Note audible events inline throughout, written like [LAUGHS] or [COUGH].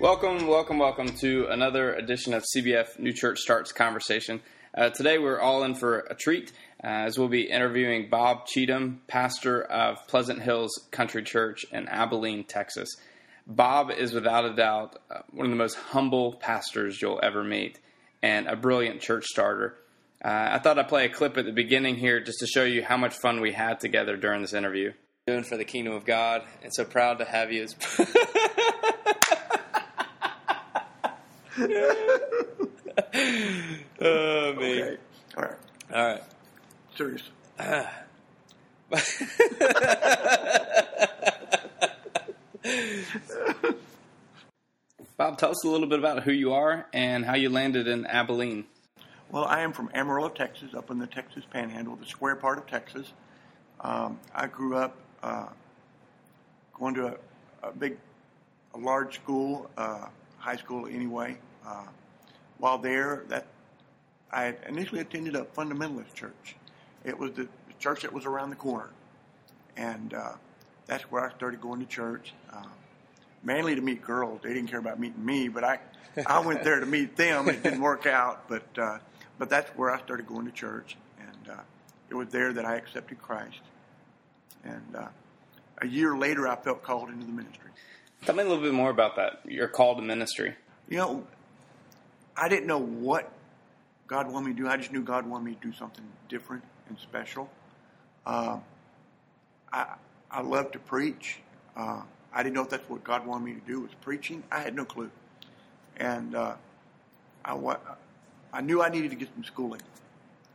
Welcome, welcome, welcome to another edition of CBF New Church Starts Conversation. Uh, today we're all in for a treat uh, as we'll be interviewing Bob Cheatham, pastor of Pleasant Hills Country Church in Abilene, Texas. Bob is without a doubt uh, one of the most humble pastors you'll ever meet and a brilliant church starter. Uh, I thought I'd play a clip at the beginning here just to show you how much fun we had together during this interview. Doing for the kingdom of God, and so proud to have you as. [LAUGHS] oh, me. Okay. All right. All right. Serious. [LAUGHS] Bob, tell us a little bit about who you are and how you landed in Abilene. Well, I am from Amarillo, Texas, up in the Texas Panhandle, the square part of Texas. Um, I grew up uh, going to a, a big, a large school, uh, high school anyway. Uh, while there, that I initially attended a fundamentalist church. It was the, church that was around the corner, and uh, that's where I started going to church. Uh, mainly to meet girls. They didn't care about meeting me, but I I went there to meet them. It didn't work out, but uh, but that's where I started going to church, and uh, it was there that I accepted Christ. And uh, a year later, I felt called into the ministry. Tell me a little bit more about that. Your call to ministry. You know, I didn't know what God wanted me to do. I just knew God wanted me to do something different and special. Uh, I I love to preach. Uh, I didn't know if that's what God wanted me to do was preaching. I had no clue, and uh, I I knew I needed to get some schooling,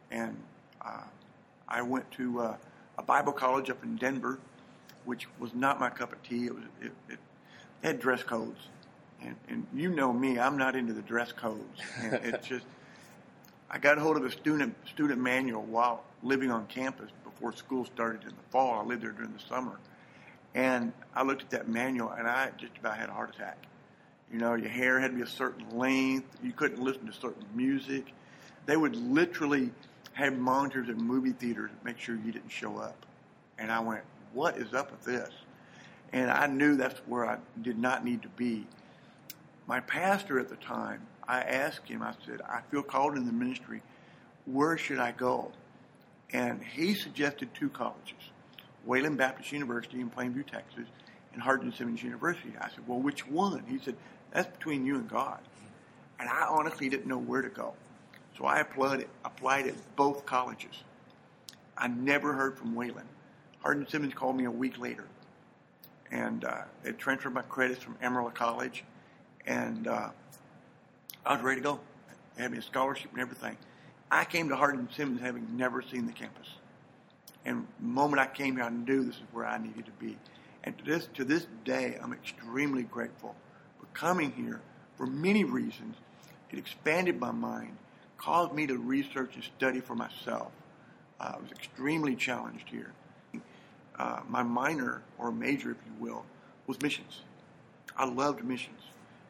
and uh, I went to uh, a Bible college up in Denver, which was not my cup of tea. It was it, it had dress codes, and, and you know me, I'm not into the dress codes. And [LAUGHS] it's just I got a hold of a student student manual while living on campus before school started in the fall. I lived there during the summer, and I looked at that manual and I just about had a heart attack. You know, your hair had to be a certain length. You couldn't listen to certain music. They would literally have monitors in movie theaters to make sure you didn't show up. And I went, what is up with this? And I knew that's where I did not need to be. My pastor at the time, I asked him, I said, I feel called in the ministry. Where should I go? And he suggested two colleges Wayland Baptist University in Plainview, Texas, and Hardin Simmons University. I said, Well, which one? He said, That's between you and God. And I honestly didn't know where to go. So I applied, applied at both colleges. I never heard from Wayland. Hardin Simmons called me a week later. And uh, they transferred my credits from Amarillo College. And uh, I was ready to go. Me a scholarship and everything. I came to Hardin Simmons having never seen the campus. And the moment I came here, I knew this is where I needed to be. And to this, to this day, I'm extremely grateful for coming here for many reasons. It expanded my mind, caused me to research and study for myself. Uh, I was extremely challenged here. Uh, my minor, or major, if you will, was missions. I loved missions.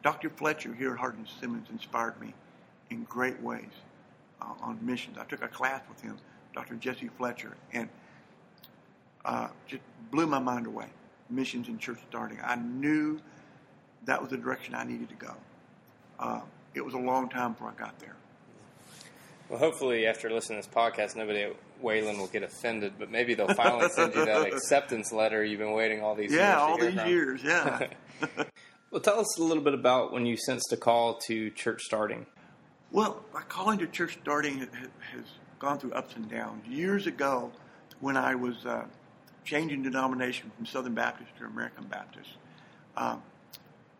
Dr. Fletcher here at Hardin Simmons inspired me in great ways uh, on missions. I took a class with him, Dr. Jesse Fletcher, and uh, just blew my mind away. Missions and church starting. I knew that was the direction I needed to go. Uh, it was a long time before I got there. Well, hopefully, after listening to this podcast, nobody at Wayland will get offended, but maybe they'll finally send you that [LAUGHS] acceptance letter you've been waiting all these yeah, years. all to hear these from. years, yeah. [LAUGHS] Well, tell us a little bit about when you sensed a call to church starting. Well, my calling to church starting ha- ha- has gone through ups and downs. Years ago, when I was uh, changing denomination from Southern Baptist to American Baptist, um,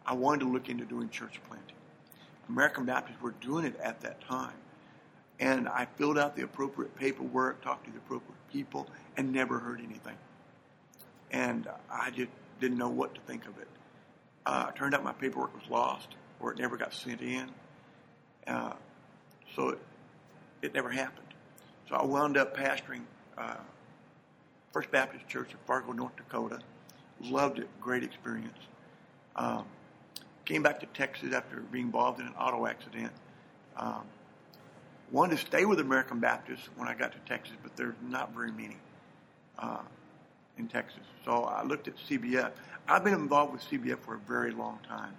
I wanted to look into doing church planting. American Baptists were doing it at that time. And I filled out the appropriate paperwork, talked to the appropriate people, and never heard anything. And I just didn't know what to think of it. Uh, turned out my paperwork was lost, or it never got sent in. Uh, so it, it never happened. So I wound up pastoring uh, First Baptist Church in Fargo, North Dakota. Loved it, great experience. Um, came back to Texas after being involved in an auto accident. Um, wanted to stay with American Baptists when I got to Texas, but there's not very many uh, in Texas. So I looked at CBF. I've been involved with CBF for a very long time.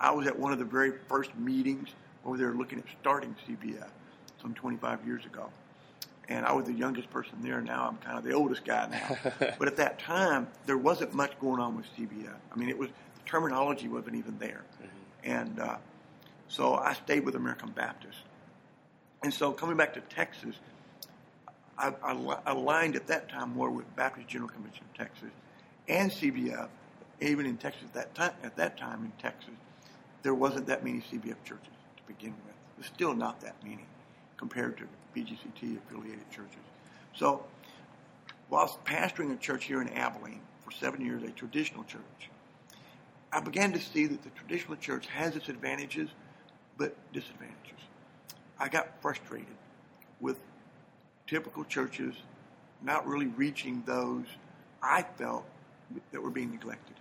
I was at one of the very first meetings where they were looking at starting CBF some 25 years ago. And I was the youngest person there. Now I'm kind of the oldest guy now. [LAUGHS] but at that time, there wasn't much going on with CBF. I mean, it was the terminology wasn't even there. Mm-hmm. And uh, so I stayed with American Baptist. And so coming back to Texas, I, I, aligned at that time more with Baptist General Convention of Texas and CBF. Even in Texas at that time, at that time in Texas, there wasn't that many CBF churches to begin with. There's still not that many compared to BGCT affiliated churches. So, whilst pastoring a church here in Abilene for seven years, a traditional church, I began to see that the traditional church has its advantages, but disadvantages. I got frustrated with typical churches not really reaching those I felt that were being neglected.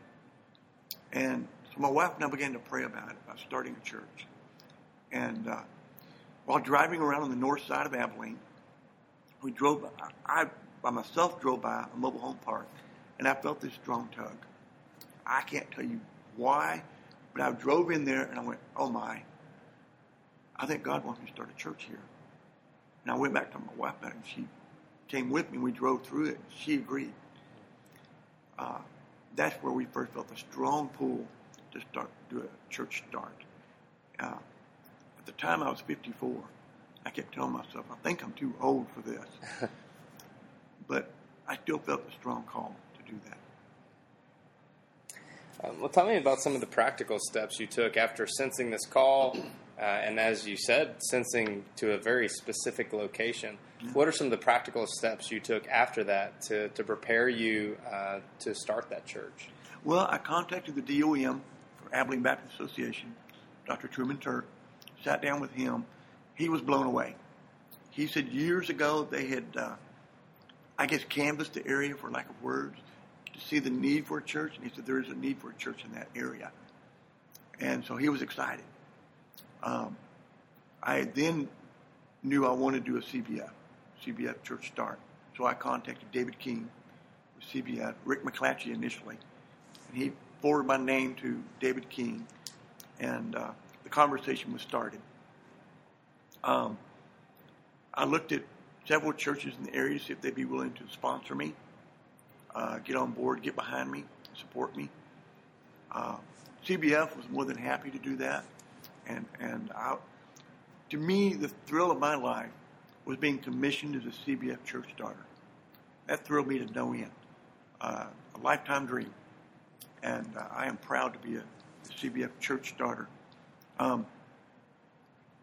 And so my wife and I began to pray about it, about starting a church. And uh, while driving around on the north side of Abilene, we drove, I by myself drove by a mobile home park, and I felt this strong tug. I can't tell you why, but I drove in there and I went, oh my, I think God wants me to start a church here. And I went back to my wife and she came with me and we drove through it. She agreed. Uh, that's where we first felt a strong pull to start do a church start. Uh, at the time I was 54. I kept telling myself, I think I'm too old for this. [LAUGHS] but I still felt a strong call to do that. Um, well, tell me about some of the practical steps you took after sensing this call uh, and as you said, sensing to a very specific location. What are some of the practical steps you took after that to, to prepare you uh, to start that church? Well, I contacted the DOM for Abilene Baptist Association, Dr. Truman Turk, sat down with him. He was blown away. He said years ago they had, uh, I guess, canvassed the area, for lack of words, to see the need for a church. And he said there is a need for a church in that area. And so he was excited. Um, I then knew I wanted to do a CBF, CBF Church Start. So I contacted David King with CBF, Rick McClatchy initially, and he forwarded my name to David King, and uh, the conversation was started. Um, I looked at several churches in the area to see if they'd be willing to sponsor me, uh, get on board, get behind me, support me. Uh, CBF was more than happy to do that and and I, to me, the thrill of my life was being commissioned as a CBF church starter. That thrilled me to no end, uh, a lifetime dream, and uh, I am proud to be a, a CBF church starter. Um,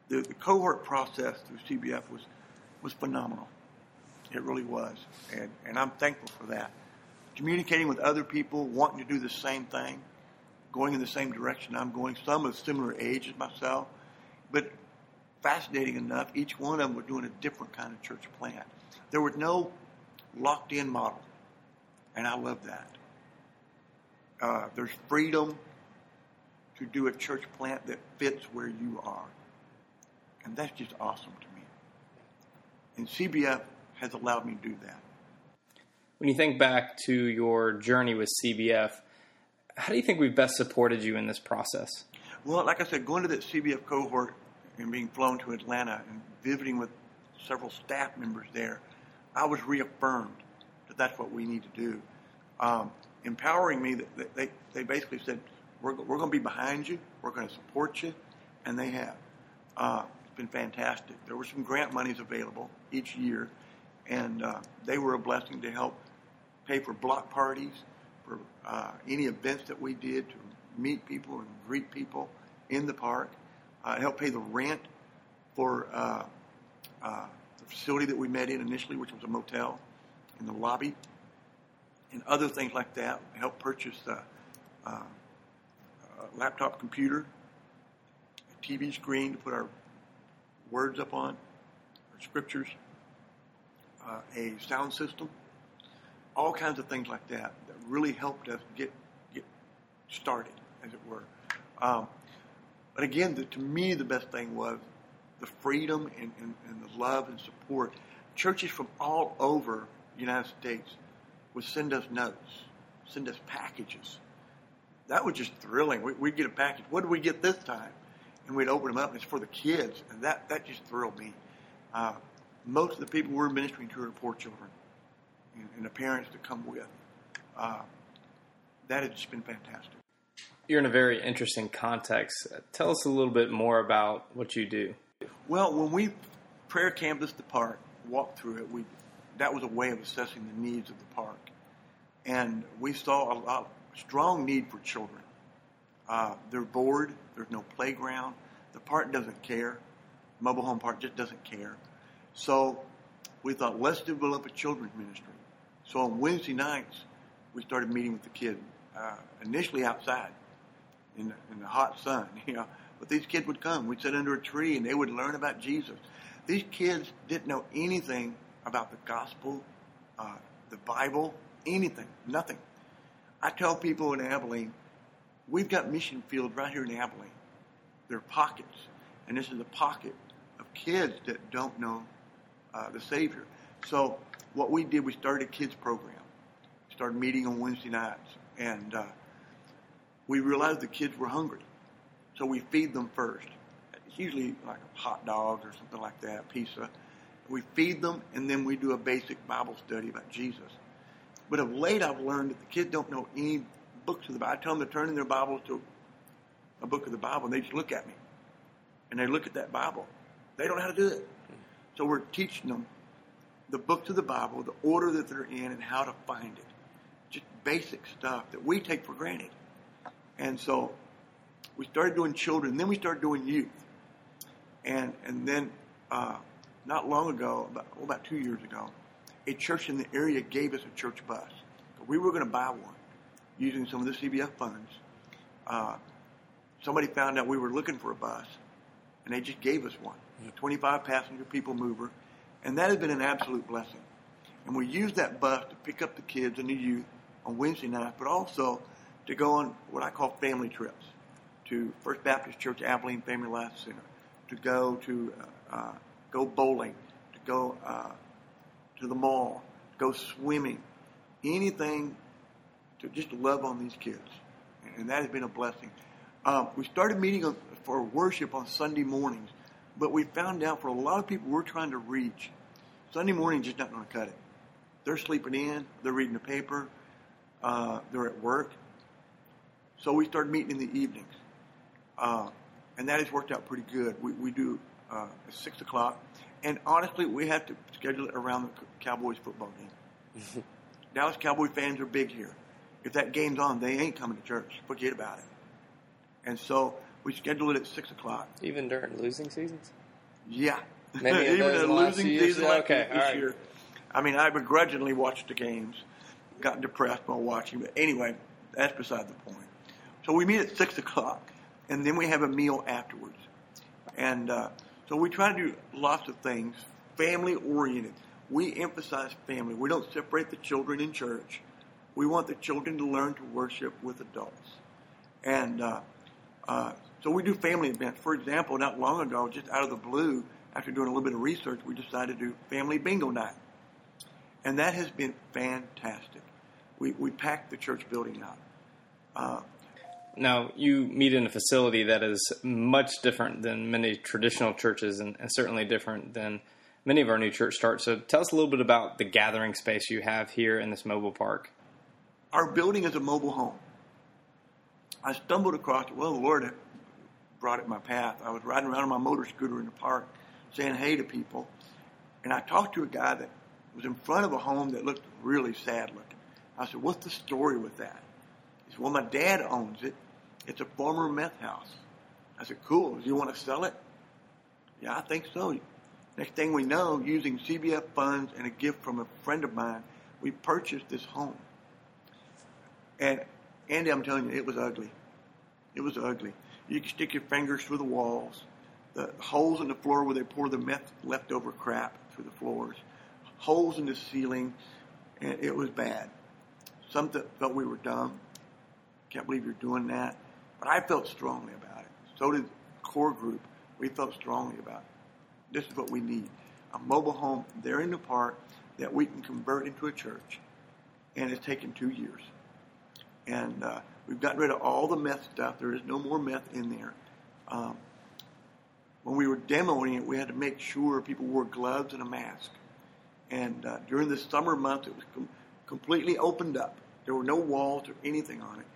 the, the cohort process through CBF was was phenomenal. It really was, and and I'm thankful for that. Communicating with other people, wanting to do the same thing, going in the same direction I'm going. Some of similar age as myself, but fascinating enough, each one of them were doing a different kind of church plant. There was no locked in model, and I love that. Uh, there's freedom to do a church plant that fits where you are, and that's just awesome to me. And CBF has allowed me to do that. When you think back to your journey with CBF, how do you think we've best supported you in this process? Well, like I said, going to that CBF cohort and being flown to Atlanta and visiting with several staff members there, I was reaffirmed that that's what we need to do. Um, empowering me, that they, they basically said, we're, we're going to be behind you, we're going to support you, and they have. Uh, it's been fantastic. There were some grant monies available each year, and uh, they were a blessing to help pay for block parties, for uh, any events that we did to meet people and greet people in the park, uh, help pay the rent for uh, uh, the facility that we met in initially, which was a motel in the lobby, and other things like that. Help purchase a, uh, a laptop computer, a TV screen to put our words up on, our scriptures, uh, a sound system, all kinds of things like that really helped us get get started, as it were. Um, but again, the, to me, the best thing was the freedom and, and, and, the love and support. Churches from all over the United States would send us notes, send us packages that was just thrilling. We, we'd get a package. What did we get this time? And we'd open them up, it's for the kids, and that that just thrilled me. Uh, most of the people we're ministering to are poor children, and, and the parents to come with. Uh, that has just been fantastic. You're in a very interesting context. Tell us a little bit more about what you do. Well, when we prayer canvassed the park, walked through it, we that was a way of assessing the needs of the park, and we saw a, a strong need for children. Uh, they're bored. There's no playground. The park doesn't care. Mobile home park just doesn't care. So we thought, let's develop a children's ministry. So on Wednesday nights, we started meeting with the kids, uh, initially outside in the, in the hot sun, [LAUGHS] you know. But these kids would come. We'd sit under a tree and they would learn about Jesus. These kids didn't know anything about the gospel, uh, the Bible, anything, nothing. I tell people in Abilene, we've got mission fields right here in Abilene. They're pockets, and this is a pocket of kids that don't know uh, the Savior. So what we did, we started a kids program. Started meeting on Wednesday nights, and uh, we realized the kids were hungry, so we feed them first. It's usually like hot dogs or something like that, pizza. We feed them, and then we do a basic Bible study about Jesus. But of late, I've learned that the kids don't know any books of the Bible. I tell them to turn in their Bibles to a book of the Bible, and they just look at me. And they look at that Bible. They don't know how to do it. So we're teaching them the books of the Bible, the order that they're in, and how to find it. Just basic stuff that we take for granted. And so we started doing children, then we started doing youth. And, and then uh, not long ago, about, well, about two years ago, a church in the area gave us a church bus. We were going to buy one using some of the CBF funds. Uh, somebody found out we were looking for a bus, and they just gave us one. a 25 passenger people mover, and that has been an absolute blessing. And we use that bus to pick up the kids and the youth on Wednesday night, but also to go on what I call family trips to First Baptist Church Abilene Family Life Center, to go to uh, uh, go bowling, to go uh, to the mall, go swimming, anything to just love on these kids. And that has been a blessing. Um, we started meeting for worship on Sunday mornings, but we found out for a lot of people we're trying to reach, Sunday morning just not going to cut it. They're sleeping in, they're reading the paper, uh, they're at work. So we started meeting in the evenings. Uh, and that has worked out pretty good. We, we do uh, at 6 o'clock. And honestly, we have to schedule it around the Cowboys football game. [LAUGHS] Dallas Cowboy fans are big here. If that game's on, they ain't coming to church. Forget about it. And so we schedule it at six o'clock. Even during losing seasons. Yeah. Maybe [LAUGHS] Even a losing season like okay, this right. year. I mean, I begrudgingly watched the games. Got depressed while watching, but anyway, that's beside the point. So we meet at six o'clock, and then we have a meal afterwards. And uh, so we try to do lots of things, family oriented. We emphasize family. We don't separate the children in church. We want the children to learn to worship with adults. And uh, uh, so we do family events. For example, not long ago, just out of the blue, after doing a little bit of research, we decided to do family bingo night. And that has been fantastic. We, we packed the church building out. Uh, Now, you meet in a facility that is much different than many traditional churches and, and certainly different than many of our new church starts. So tell us a little bit about the gathering space you have here in this mobile park. our building is a mobile home. I stumbled across it. Well, the Lord brought it in my path. I was riding around on my motor scooter in the park saying hey to people. And I talked to a guy that was in front of a home that looked really sad looking. I said, What's the story with that? He said, Well, my dad owns it. It's a former meth house. I said, Cool. Do you want to sell it? Yeah, I think so. Next thing we know, using CBF funds and a gift from a friend of mine, we purchased this home. And Andy, I'm telling you, it was ugly. It was ugly. You could stick your fingers through the walls, the holes in the floor where they pour the meth leftover crap through the floors, holes in the ceiling, and it was bad. Some th- felt we were dumb. Can't believe you're doing that. But I felt strongly about it. So did the core group. We felt strongly about it. This is what we need. A mobile home there in the park that we can convert into a church. And it's taken two years. and uh, we've gotten rid of all the meth stuff. There is no more meth in there. Um, when we were demoing it, we had to make sure people wore gloves and a mask. And uh, during the summer months, it was com- completely opened up. There were no walls or anything on it.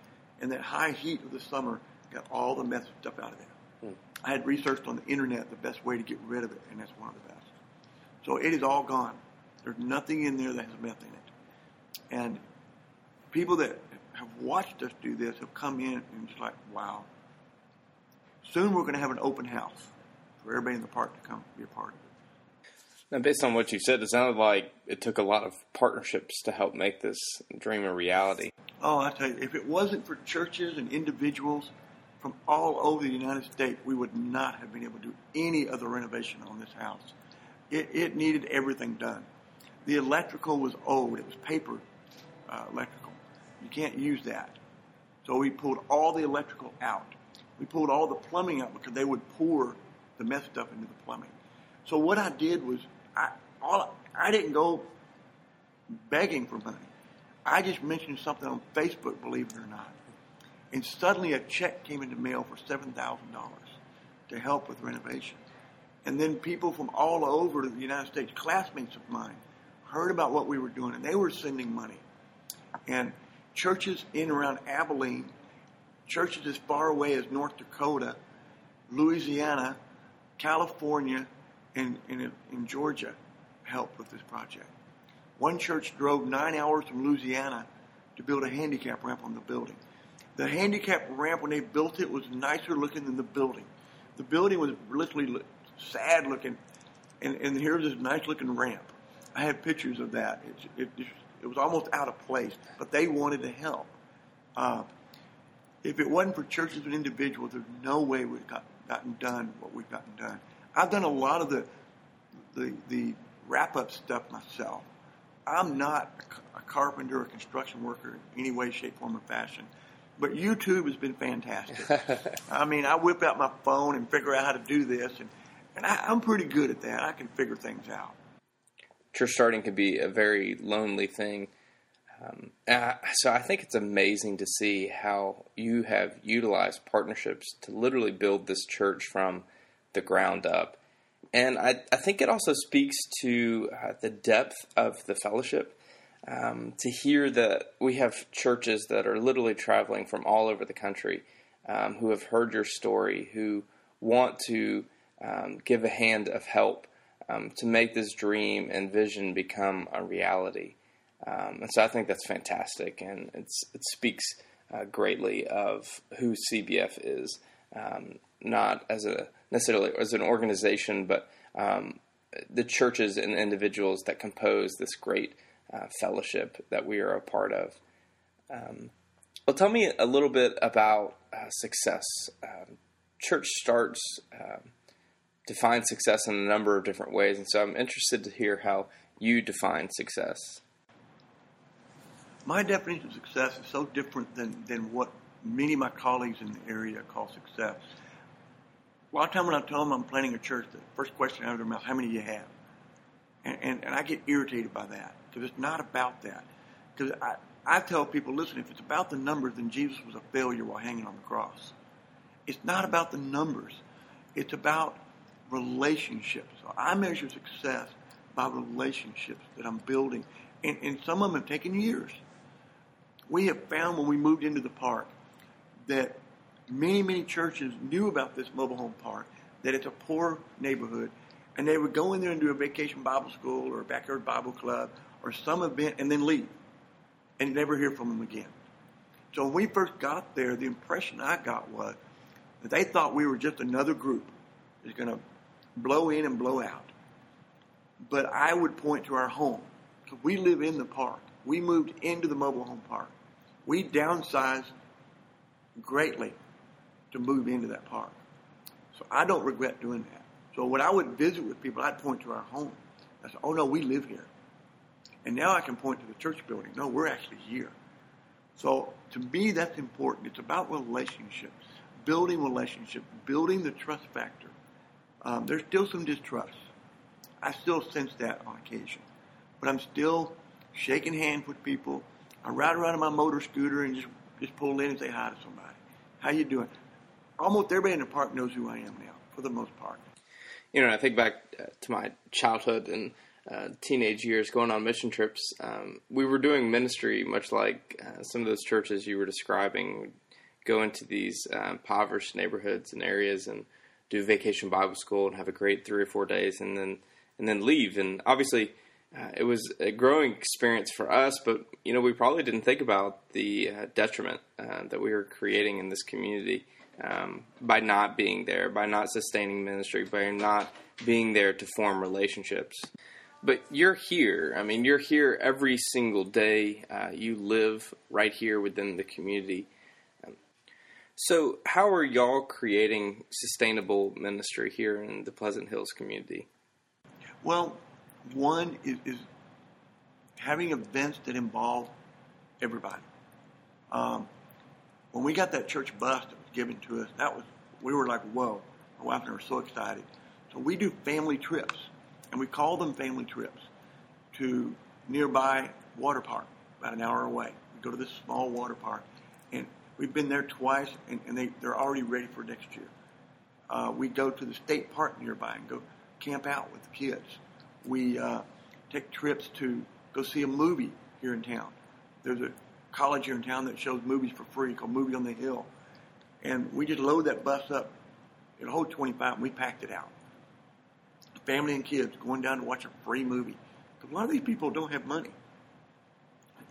And that high heat of the summer got all the meth stuff out of there. Hmm. I had researched on the internet the best way to get rid of it, and that's one of the best. So it is all gone. There's nothing in there that has meth in it. And people that have watched us do this have come in and just like, wow. Soon we're going to have an open house for everybody in the park to come be a part of. Now, based on what you said, it sounded like it took a lot of partnerships to help make this dream a reality. Oh, I tell you, if it wasn't for churches and individuals from all over the United States, we would not have been able to do any other renovation on this house. It, it needed everything done. The electrical was old; it was paper uh, electrical. You can't use that. So we pulled all the electrical out. We pulled all the plumbing out because they would pour the meth stuff into the plumbing. So what I did was I all I didn't go begging for money. I just mentioned something on Facebook, believe it or not. And suddenly a check came in the mail for seven thousand dollars to help with renovation. And then people from all over the United States, classmates of mine, heard about what we were doing and they were sending money. And churches in around Abilene, churches as far away as North Dakota, Louisiana, California, and, and in Georgia helped with this project. One church drove nine hours from Louisiana to build a handicap ramp on the building. The handicap ramp, when they built it, was nicer looking than the building. The building was literally sad looking, and, and here's this nice looking ramp. I have pictures of that. It, it, it was almost out of place, but they wanted to help. Uh, if it wasn't for churches and individuals, there's no way we've got, gotten done what we've gotten done. I've done a lot of the the, the wrap up stuff myself. I'm not a carpenter or construction worker in any way, shape, form, or fashion. But YouTube has been fantastic. [LAUGHS] I mean, I whip out my phone and figure out how to do this, and, and I, I'm pretty good at that. I can figure things out. Church starting can be a very lonely thing. Um, so I think it's amazing to see how you have utilized partnerships to literally build this church from the ground up. And I, I think it also speaks to uh, the depth of the fellowship. Um, to hear that we have churches that are literally traveling from all over the country um, who have heard your story, who want to um, give a hand of help um, to make this dream and vision become a reality. Um, and so I think that's fantastic, and it speaks uh, greatly of who CBF is, um, not as a necessarily as an organization, but um, the churches and individuals that compose this great uh, fellowship that we are a part of. Um, well, tell me a little bit about uh, success. Um, church starts um, define success in a number of different ways, and so I'm interested to hear how you define success. My definition of success is so different than, than what many of my colleagues in the area call success. A lot of time when I tell them I'm planning a church, the first question out of their mouth, how many do you have? And, and, and I get irritated by that because it's not about that. Because I, I tell people, listen, if it's about the numbers, then Jesus was a failure while hanging on the cross. It's not about the numbers. It's about relationships. So I measure success by relationships that I'm building. And, and some of them have taken years. We have found when we moved into the park that many, many churches knew about this mobile home park, that it's a poor neighborhood, and they would go in there and do a vacation Bible school or a backyard Bible club or some event and then leave and never hear from them again. So when we first got there, the impression I got was that they thought we were just another group that's going to blow in and blow out. But I would point to our home. We live in the park. We moved into the mobile home park. We downsized greatly to move into that park. So I don't regret doing that. So when I would visit with people, I'd point to our home. I said, oh no, we live here. And now I can point to the church building. No, we're actually here. So to me, that's important. It's about relationships, building relationships, building the trust factor. Um, there's still some distrust. I still sense that on occasion. But I'm still shaking hands with people. I ride around on my motor scooter and just Just pull in and say hi to somebody. How you doing? Almost everybody in the park knows who I am now, for the most part. You know, I think back uh, to my childhood and uh, teenage years going on mission trips. Um, we were doing ministry much like uh, some of those churches you were describing. Go into these uh, impoverished neighborhoods and areas and do vacation Bible school and have a great three or four days, and then and then leave. And obviously, uh, it was a growing experience for us, but you know we probably didn't think about the uh, detriment uh, that we were creating in this community um, by not being there, by not sustaining ministry, by not being there to form relationships. But you're here. I mean, you're here every single day. Uh, you live right here within the community. Um, so, how are y'all creating sustainable ministry here in the Pleasant Hills community? Well, one is, is having events that involve everybody. Um, when we got that church bus that was given to us, that was we were like, whoa! My wife and I were so excited. So we do family trips, and we call them family trips to nearby water park, about an hour away. We go to this small water park, and we've been there twice, and, and they they're already ready for next year. Uh, we go to the state park nearby and go camp out with the kids. We uh, take trips to go see a movie here in town. There's a college here in town that shows movies for free called Movie on the Hill. And we just load that bus up. It'll hold 25 and we packed it out. Family and kids going down to watch a free movie. Because a lot of these people don't have money.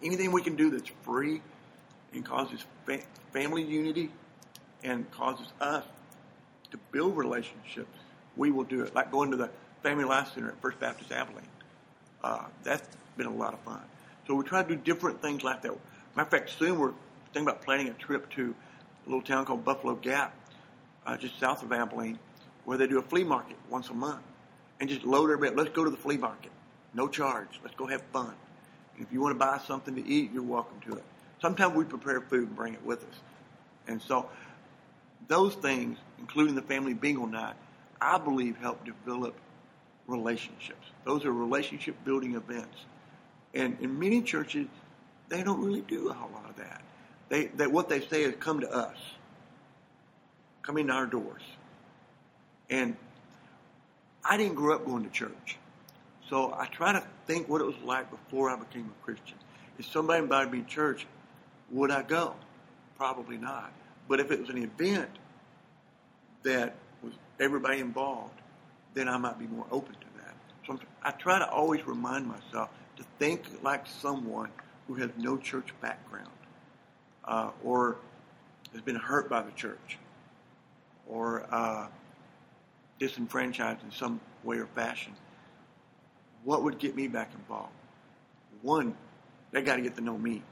Anything we can do that's free and causes fa- family unity and causes us to build relationships, we will do it. Like going to the Family Life Center at First Baptist Abilene. Uh, that's been a lot of fun. So we try to do different things like that. Matter of fact, soon we're thinking about planning a trip to a little town called Buffalo Gap, uh, just south of Abilene, where they do a flea market once a month. And just load everybody. Let's go to the flea market. No charge. Let's go have fun. And if you want to buy something to eat, you're welcome to it. Sometimes we prepare food and bring it with us. And so those things, including the family bingo night, I believe help develop relationships. Those are relationship building events. And in many churches, they don't really do a whole lot of that. They, they what they say is come to us. Come into our doors. And I didn't grow up going to church. So I try to think what it was like before I became a Christian. If somebody invited me to church, would I go? Probably not. But if it was an event that was everybody involved, then I might be more open to that. So I try to always remind myself to think like someone who has no church background uh, or has been hurt by the church or uh, disenfranchised in some way or fashion. What would get me back involved? One, they got to get to know me.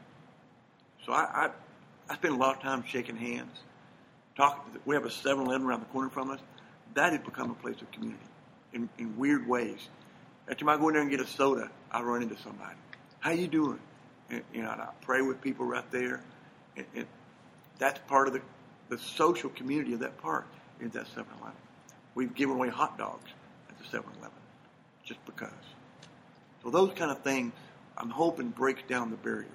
So I, I, I spend a lot of time shaking hands. Talking. We have a 7-Eleven around the corner from us. That has become a place of community in, in weird ways. Every time I go in there and get a soda, I run into somebody. How you doing? And, you know, I pray with people right there. And, and that's part of the, the social community of that park is that 7-Eleven. We've given away hot dogs at the 7-Eleven just because. So those kind of things, I'm hoping breaks down the barrier.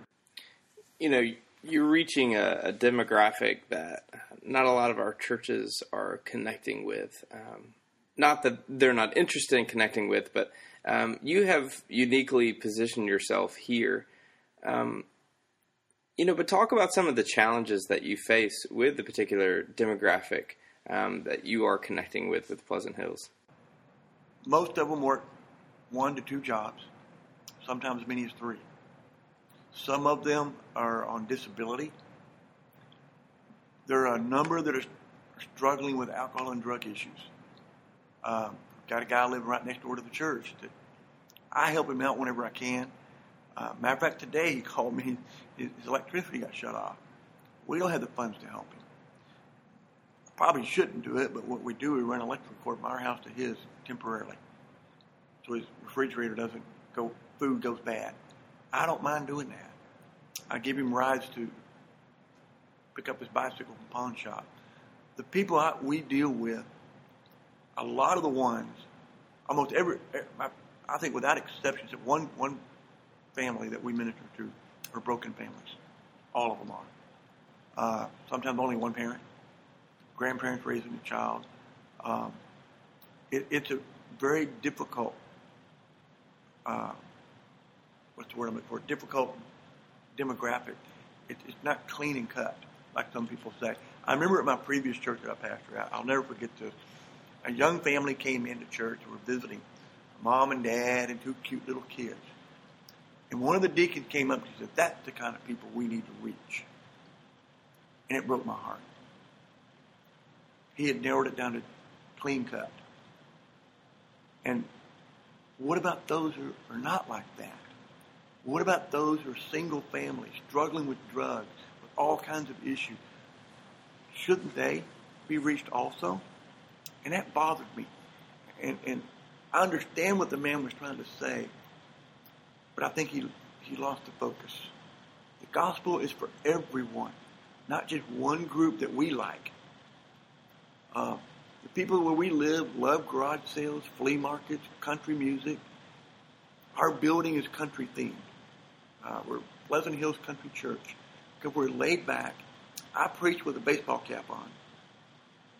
You know, you're reaching a, a demographic that not a lot of our churches are connecting with. Um, not that they're not interested in connecting with, but um, you have uniquely positioned yourself here. Um, you know, but talk about some of the challenges that you face with the particular demographic um, that you are connecting with with Pleasant Hills. Most of them work one to two jobs, sometimes as many as three. Some of them are on disability. There are a number that are struggling with alcohol and drug issues. Um, got a guy living right next door to the church that I help him out whenever I can. Uh, matter of fact, today he [LAUGHS] called me. His, his electricity got shut off. We don't have the funds to help him. Probably shouldn't do it, but what we do, we run electrical cord from our house to his temporarily, so his refrigerator doesn't go. Food goes bad. I don't mind doing that. I give him rides to pick up his bicycle from pawn shop. The people I, we deal with, a lot of the ones, almost every, I think without exceptions, one one family that we minister to are broken families. All of them are. Uh, sometimes only one parent, grandparents raising a child. Um, it, it's a very difficult, uh, what's the word I'm looking for? Difficult demographic. It, it's not clean and cut, like some people say. I remember at my previous church that I pastored at, I'll never forget this. A young family came into church and were visiting mom and dad and two cute little kids. And one of the deacons came up and said, That's the kind of people we need to reach. And it broke my heart. He had narrowed it down to clean cut. And what about those who are not like that? What about those who are single families, struggling with drugs, with all kinds of issues? Shouldn't they be reached also? And that bothered me. And, and I understand what the man was trying to say, but I think he, he lost the focus. The gospel is for everyone, not just one group that we like. Uh, the people where we live love garage sales, flea markets, country music. Our building is country themed. Uh, we're Pleasant Hills Country Church because we're laid back. I preach with a baseball cap on.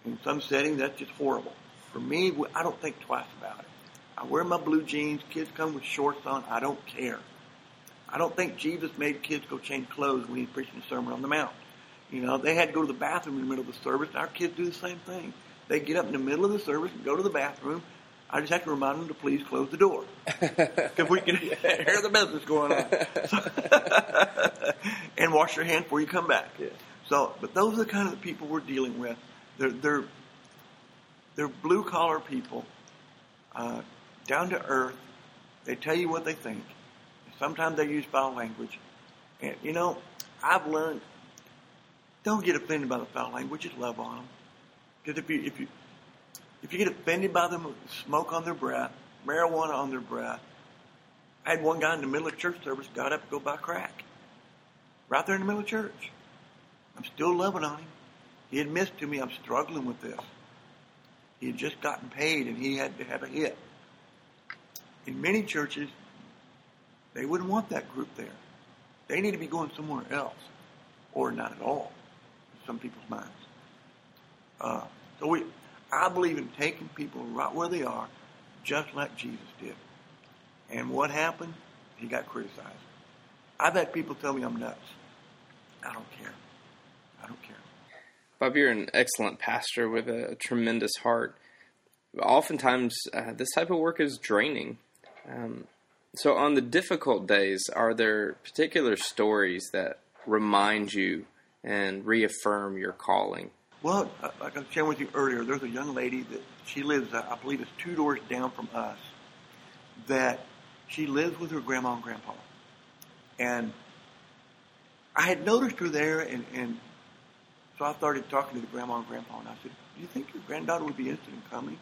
In some settings, that's just horrible. For me, I don't think twice about it. I wear my blue jeans. Kids come with shorts on. I don't care. I don't think Jesus made kids go change clothes when he's preaching the Sermon on the Mount. You know, they had to go to the bathroom in the middle of the service. Our kids do the same thing. They get up in the middle of the service and go to the bathroom. I just have to remind them to please close the door [LAUGHS] because we can [LAUGHS] hear the business going on. [LAUGHS] and wash your hands before you come back. Yeah. So, but those are the kind of people we're dealing with. They're they're they're blue collar people, uh, down to earth. They tell you what they think. Sometimes they use foul language, and you know, I've learned don't get offended by the foul language. Just love on them. Because if you if you if you get offended by them, smoke on their breath, marijuana on their breath. I had one guy in the middle of church service got up to go buy crack. Right there in the middle of church. I'm still loving on him. He admits to me I'm struggling with this. He had just gotten paid and he had to have a hit. In many churches, they wouldn't want that group there. They need to be going somewhere else, or not at all, in some people's minds. Uh, so we, I believe in taking people right where they are, just like Jesus did. And what happened? He got criticized. I've had people tell me I'm nuts. I don't care. I don't care. Bob, you're an excellent pastor with a tremendous heart. Oftentimes, uh, this type of work is draining. Um, so, on the difficult days, are there particular stories that remind you and reaffirm your calling? Well, like I was sharing with you earlier, there's a young lady that she lives, I believe it's two doors down from us, that she lives with her grandma and grandpa. And I had noticed her there, and, and so I started talking to the grandma and grandpa, and I said, "Do you think your granddaughter would be interested in coming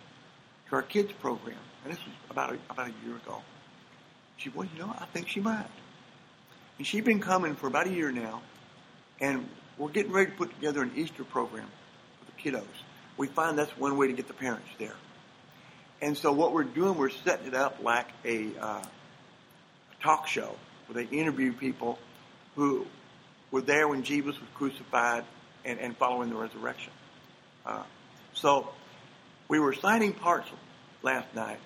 to our kids program?" And this was about a, about a year ago. She, said, well, you know, I think she might. And she's been coming for about a year now, and we're getting ready to put together an Easter program for the kiddos. We find that's one way to get the parents there. And so what we're doing, we're setting it up like a, uh, a talk show where they interview people who were there when Jesus was crucified and, and following the resurrection. Uh, so we were signing parts last night,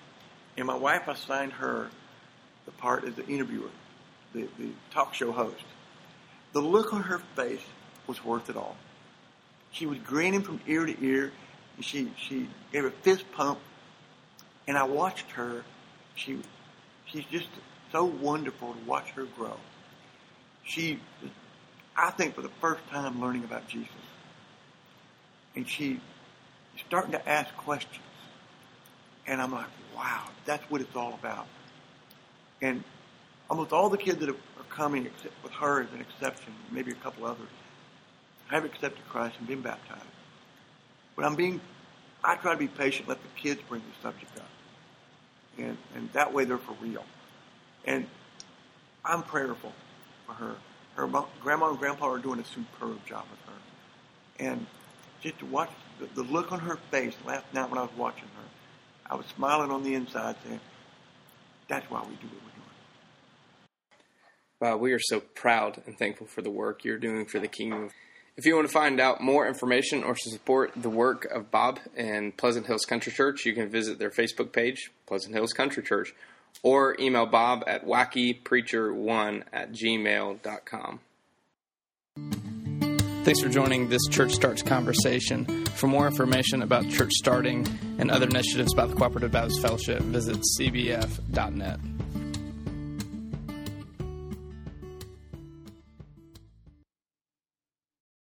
and my wife assigned her the part as the interviewer, the, the talk show host. The look on her face was worth it all. She was grinning from ear to ear, and she, she gave a fist pump, and I watched her. She, she's just so wonderful to watch her grow. She, I think, for the first time learning about Jesus and she starting to ask questions. And I'm like, wow, that's what it's all about. And almost all the kids that are coming, except with her as an exception, maybe a couple others, have accepted Christ and been baptized. But I'm being, I try to be patient, let the kids bring the subject up. And, and that way they're for real. And I'm prayerful for her. Her grandma and grandpa are doing a superb job with her. And just to watch the, the look on her face last night when I was watching her. I was smiling on the inside saying, that's why we do what we're doing. Wow, we are so proud and thankful for the work you're doing for the kingdom. If you want to find out more information or to support the work of Bob and Pleasant Hills Country Church, you can visit their Facebook page, Pleasant Hills Country Church, or email Bob at wackypreacher1 at gmail.com. Thanks for joining this Church Starts conversation. For more information about church starting and other initiatives about the Cooperative Baptist Fellowship, visit cbf.net.